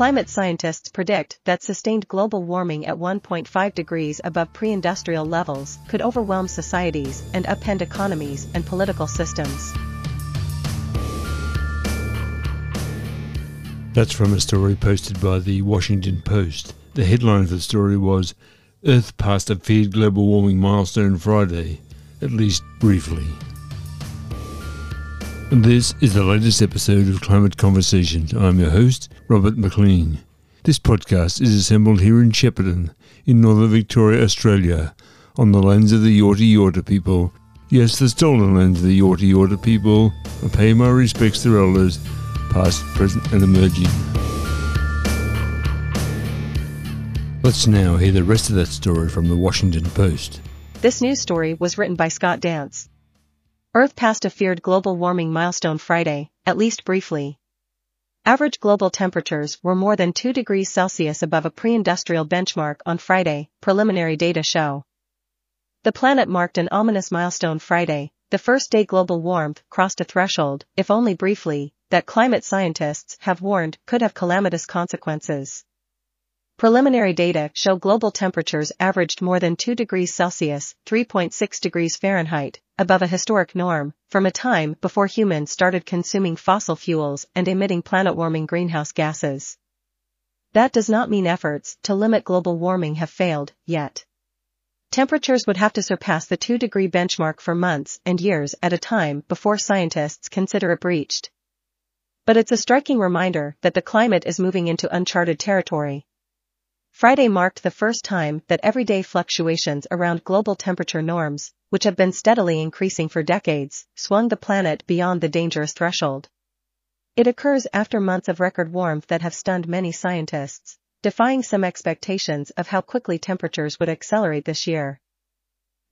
Climate scientists predict that sustained global warming at 1.5 degrees above pre-industrial levels could overwhelm societies and upend economies and political systems. That's from a story posted by the Washington Post. The headline of the story was Earth passed a feared global warming milestone Friday, at least briefly. This is the latest episode of Climate Conversations. I'm your host, Robert McLean. This podcast is assembled here in Shepparton, in northern Victoria, Australia, on the lands of the Yorta Yorta people. Yes, the stolen lands of the Yorta Yorta people. I pay my respects to elders, past, present, and emerging. Let's now hear the rest of that story from the Washington Post. This news story was written by Scott Dance. Earth passed a feared global warming milestone Friday, at least briefly. Average global temperatures were more than 2 degrees Celsius above a pre-industrial benchmark on Friday, preliminary data show. The planet marked an ominous milestone Friday, the first day global warmth crossed a threshold, if only briefly, that climate scientists have warned could have calamitous consequences. Preliminary data show global temperatures averaged more than 2 degrees Celsius, 3.6 degrees Fahrenheit, above a historic norm, from a time before humans started consuming fossil fuels and emitting planet-warming greenhouse gases. That does not mean efforts to limit global warming have failed, yet. Temperatures would have to surpass the 2-degree benchmark for months and years at a time before scientists consider it breached. But it's a striking reminder that the climate is moving into uncharted territory. Friday marked the first time that everyday fluctuations around global temperature norms, which have been steadily increasing for decades, swung the planet beyond the dangerous threshold. It occurs after months of record warmth that have stunned many scientists, defying some expectations of how quickly temperatures would accelerate this year.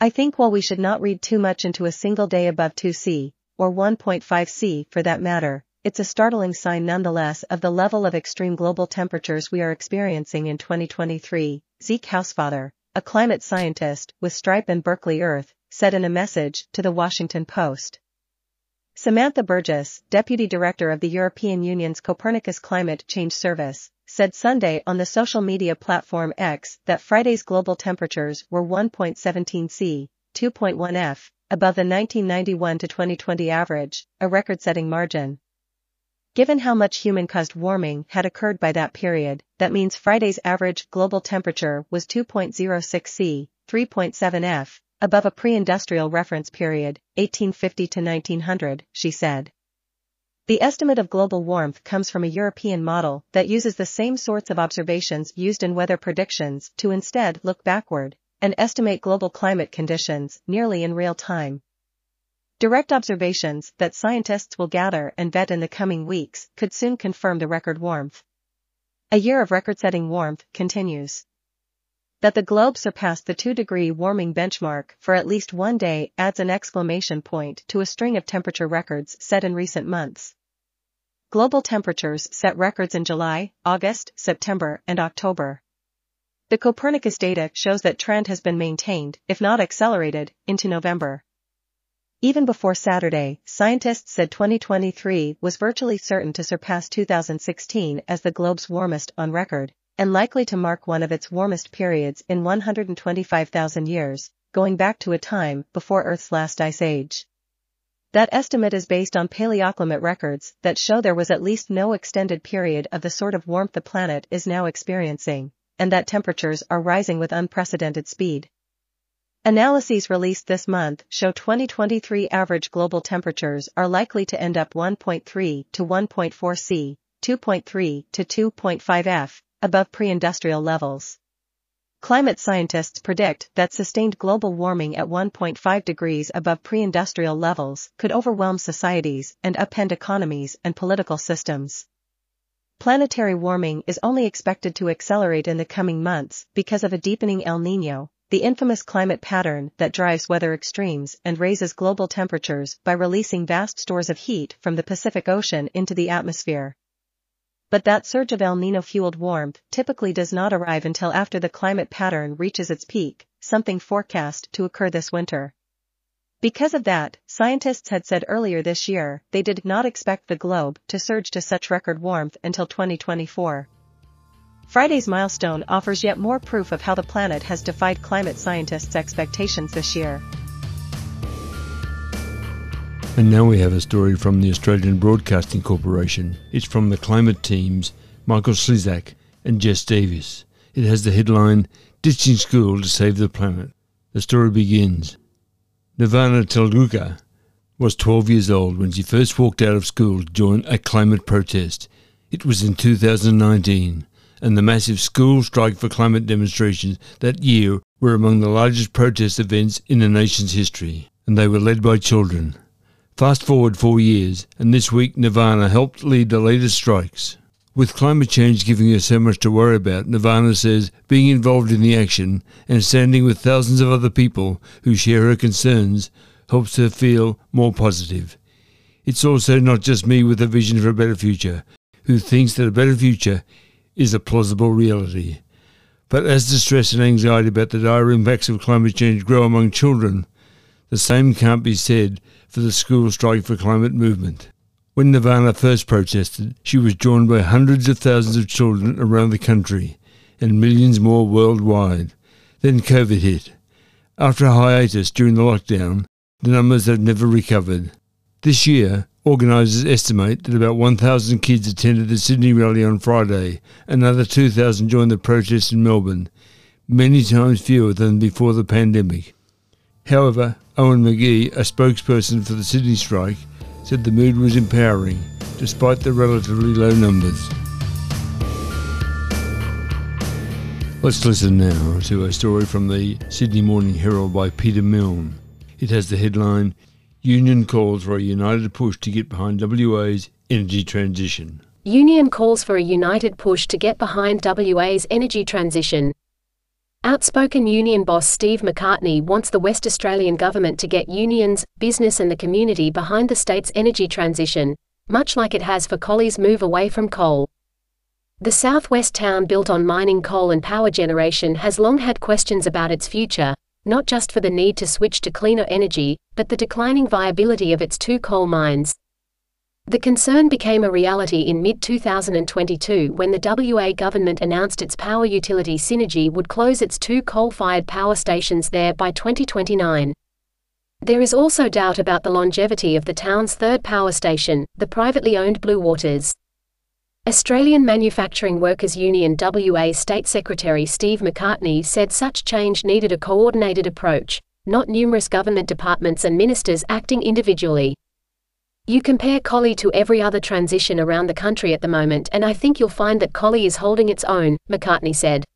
I think while we should not read too much into a single day above 2C, or 1.5 C for that matter, it's a startling sign nonetheless of the level of extreme global temperatures we are experiencing in 2023, Zeke Hausfather, a climate scientist with Stripe and Berkeley Earth, said in a message to the Washington Post. Samantha Burgess, Deputy Director of the European Union's Copernicus Climate Change Service, said Sunday on the social media platform X that Friday's global temperatures were 1.17 C, 2.1 F, above the 1991 to 2020 average, a record-setting margin. Given how much human-caused warming had occurred by that period, that means Friday's average global temperature was 2.06 C, 3.7 F, above a pre-industrial reference period, 1850 to 1900, she said. The estimate of global warmth comes from a European model that uses the same sorts of observations used in weather predictions to instead look backward and estimate global climate conditions nearly in real time. Direct observations that scientists will gather and vet in the coming weeks could soon confirm the record warmth. A year of record-setting warmth continues. That the globe surpassed the 2-degree warming benchmark for at least one day adds an exclamation point to a string of temperature records set in recent months. Global temperatures set records in July, August, September, and October. The Copernicus data shows that trend has been maintained, if not accelerated, into November. Even before Saturday, scientists said 2023 was virtually certain to surpass 2016 as the globe's warmest on record, and likely to mark one of its warmest periods in 125,000 years, going back to a time before Earth's last ice age. That estimate is based on paleoclimate records that show there was at least no extended period of the sort of warmth the planet is now experiencing, and that temperatures are rising with unprecedented speed. Analyses released this month show 2023 average global temperatures are likely to end up 1.3 to 1.4 C, 2.3 to 2.5 F, above pre-industrial levels. Climate scientists predict that sustained global warming at 1.5 degrees above pre-industrial levels could overwhelm societies and upend economies and political systems. Planetary warming is only expected to accelerate in the coming months because of a deepening El Niño, the infamous climate pattern that drives weather extremes and raises global temperatures by releasing vast stores of heat from the Pacific Ocean into the atmosphere. But that surge of El Nino-fueled warmth typically does not arrive until after the climate pattern reaches its peak, something forecast to occur this winter. Because of that, scientists had said earlier this year they did not expect the globe to surge to such record warmth until 2024. Friday's milestone offers yet more proof of how the planet has defied climate scientists' expectations this year. And now we have a story from the Australian Broadcasting Corporation. It's from the climate teams, Michael Slezak and Jess Davis. It has the headline, Ditching School to Save the Planet. The story begins. Nirvana Talukder was 12 years old when she first walked out of school to join a climate protest. It was in 2019, and the massive school strike for climate demonstrations that year were among the largest protest events in the nation's history, and they were led by children. Fast forward four years, and this week Nirvana helped lead the latest strikes. With climate change giving her so much to worry about, Nirvana says being involved in the action and standing with thousands of other people who share her concerns helps her feel more positive. It's also not just me with a vision for a better future, who thinks that a better future is a plausible reality. But as distress and anxiety about the dire impacts of climate change grow among children, the same can't be said for the school strike for climate movement. When Nirvana first protested, she was joined by hundreds of thousands of children around the country and millions more worldwide. Then COVID hit. After a hiatus during the lockdown, the numbers have never recovered. This year, organisers estimate that about 1,000 kids attended the Sydney rally on Friday, another 2,000 joined the protest in Melbourne, many times fewer than before the pandemic. However, Owen McGee, a spokesperson for the Sydney strike, said the mood was empowering, despite the relatively low numbers. Let's listen now to a story from the Sydney Morning Herald by Peter Milne. It has the headline Union calls for a united push to get behind WA's energy transition. Union calls for a united push to get behind WA's energy transition. Outspoken union boss Steve McCartney wants the West Australian government to get unions, business and the community behind the state's energy transition, much like it has for Collie's move away from coal. The southwest town built on mining coal and power generation has long had questions about its future, not just for the need to switch to cleaner energy, but the declining viability of its two coal mines. The concern became a reality in mid 2022 when the WA government announced its power utility Synergy would close its two coal fired power stations there by 2029. There is also doubt about the longevity of the town's third power station, the privately owned Blue Waters. Australian Manufacturing Workers Union WA State Secretary Steve McCartney said such change needed a coordinated approach, not numerous government departments and ministers acting individually. You compare Collie to every other transition around the country at the moment, and I think you'll find that Collie is holding its own, McCartney said.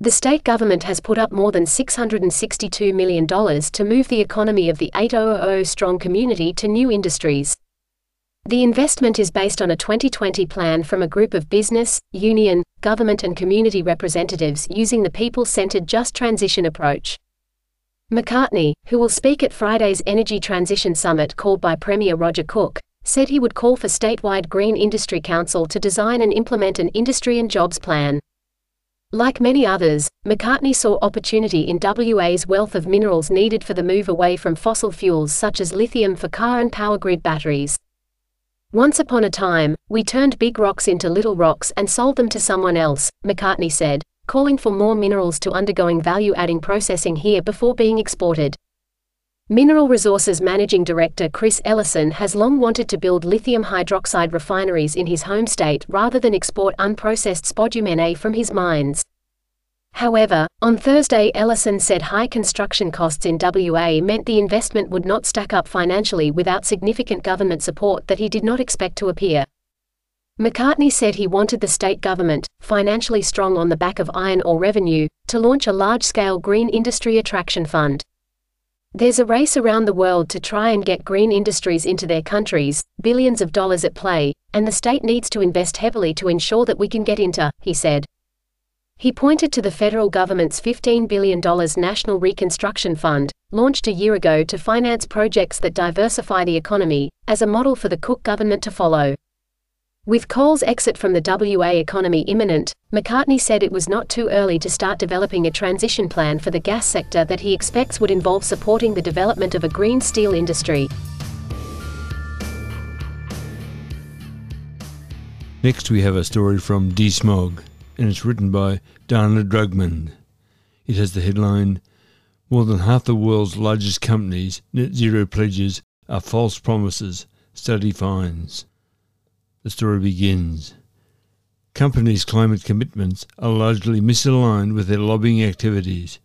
The state government has put up more than $662 million to move the economy of the 8000 strong community to new industries. The investment is based on a 2020 plan from a group of business, union, government, and community representatives using the people centered just transition approach. McCartney, who will speak at Friday's Energy Transition Summit called by Premier Roger Cook, said he would call for statewide Green Industry Council to design and implement an industry and jobs plan. Like many others, McCartney saw opportunity in WA's wealth of minerals needed for the move away from fossil fuels such as lithium for car and power grid batteries. Once upon a time, we turned big rocks into little rocks and sold them to someone else, McCartney said calling for more minerals to undergoing value-adding processing here before being exported. Mineral Resources Managing Director Chris Ellison has long wanted to build lithium hydroxide refineries in his home state rather than export unprocessed spodumene from his mines. However, on Thursday Ellison said high construction costs in WA meant the investment would not stack up financially without significant government support that he did not expect to appear. McCartney said he wanted the state government, financially strong on the back of iron ore revenue, to launch a large-scale green industry attraction fund. There's a race around the world to try and get green industries into their countries, billions of dollars at play, and the state needs to invest heavily to ensure that we can get into, he said. He pointed to the federal government's $15 billion National Reconstruction Fund, launched a year ago to finance projects that diversify the economy, as a model for the Cook government to follow. With coal's exit from the WA economy imminent, McCartney said it was not too early to start developing a transition plan for the gas sector that he expects would involve supporting the development of a green steel industry. Next, we have a story from DeSmog. And it's written by Dana Drugmand. It has the headline More than half the world's largest companies' net zero pledges are false promises, study finds. The story begins. Companies' climate commitments are largely misaligned with their lobbying activities,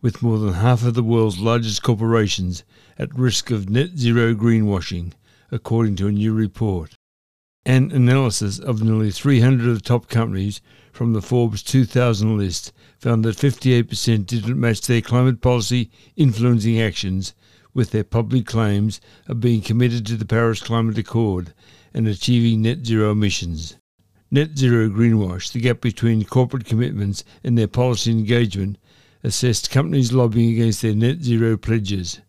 with more than half of the world's largest corporations at risk of net zero greenwashing, according to a new report. An analysis of nearly 300 of the top companies from the Forbes 2000 list found that 58% didn't match their climate policy influencing actions with their public claims of being committed to the Paris Climate Accord and achieving net zero emissions. Net zero greenwash, the gap between corporate commitments and their policy engagement, assessed companies lobbying against their net zero pledges.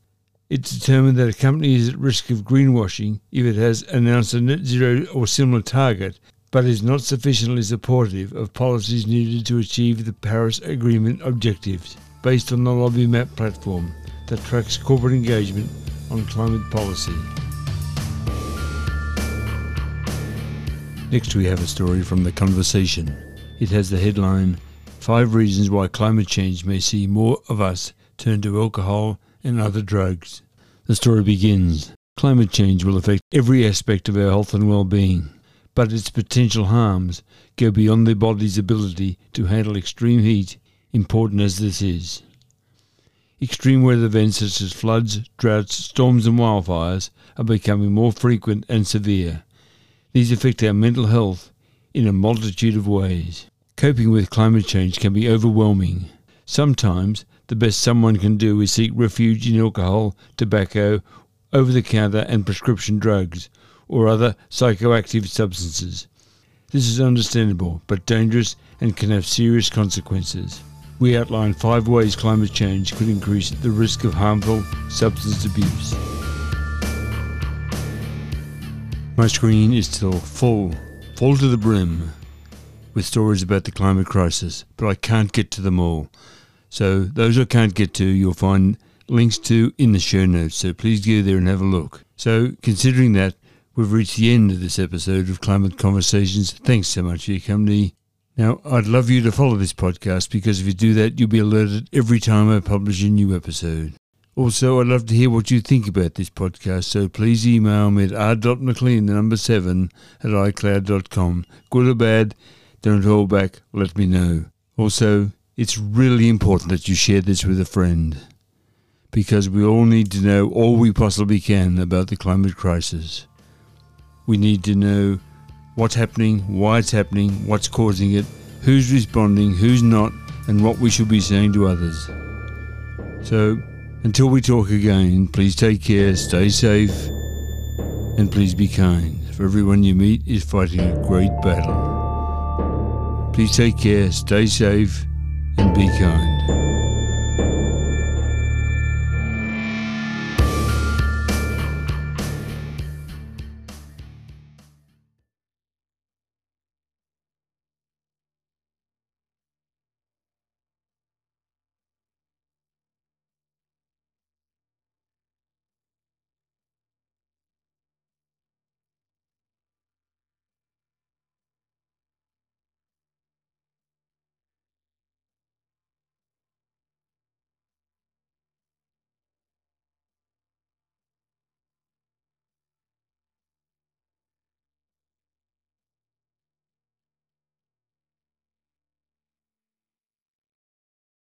It determined that a company is at risk of greenwashing if it has announced a net zero or similar target, but is not sufficiently supportive of policies needed to achieve the Paris Agreement objectives, based on the Lobby Map platform that tracks corporate engagement on climate policy. Next, we have a story from The Conversation. It has the headline Five Reasons Why Climate Change May See More of Us Turn to Alcohol and Other Drugs. The story begins Climate change will affect every aspect of our health and well being, but its potential harms go beyond the body's ability to handle extreme heat, important as this is. Extreme weather events such as floods, droughts, storms, and wildfires are becoming more frequent and severe. These affect our mental health in a multitude of ways. Coping with climate change can be overwhelming. Sometimes the best someone can do is seek refuge in alcohol, tobacco, over the counter and prescription drugs, or other psychoactive substances. This is understandable, but dangerous and can have serious consequences we outline five ways climate change could increase the risk of harmful substance abuse. My screen is still full, full to the brim, with stories about the climate crisis, but I can't get to them all. So, those I can't get to, you'll find links to in the show notes, so please go there and have a look. So, considering that, we've reached the end of this episode of Climate Conversations. Thanks so much for your company. Now, I'd love you to follow this podcast because if you do that, you'll be alerted every time I publish a new episode. Also, I'd love to hear what you think about this podcast, so please email me at r.mclean, the number 7, at icloud.com. Good or bad, don't hold back, let me know. Also, it's really important that you share this with a friend because we all need to know all we possibly can about the climate crisis. We need to know what's happening, why it's happening, what's causing it, who's responding, who's not, and what we should be saying to others. So, until we talk again, please take care, stay safe, and please be kind, for everyone you meet is fighting a great battle. Please take care, stay safe, and be kind.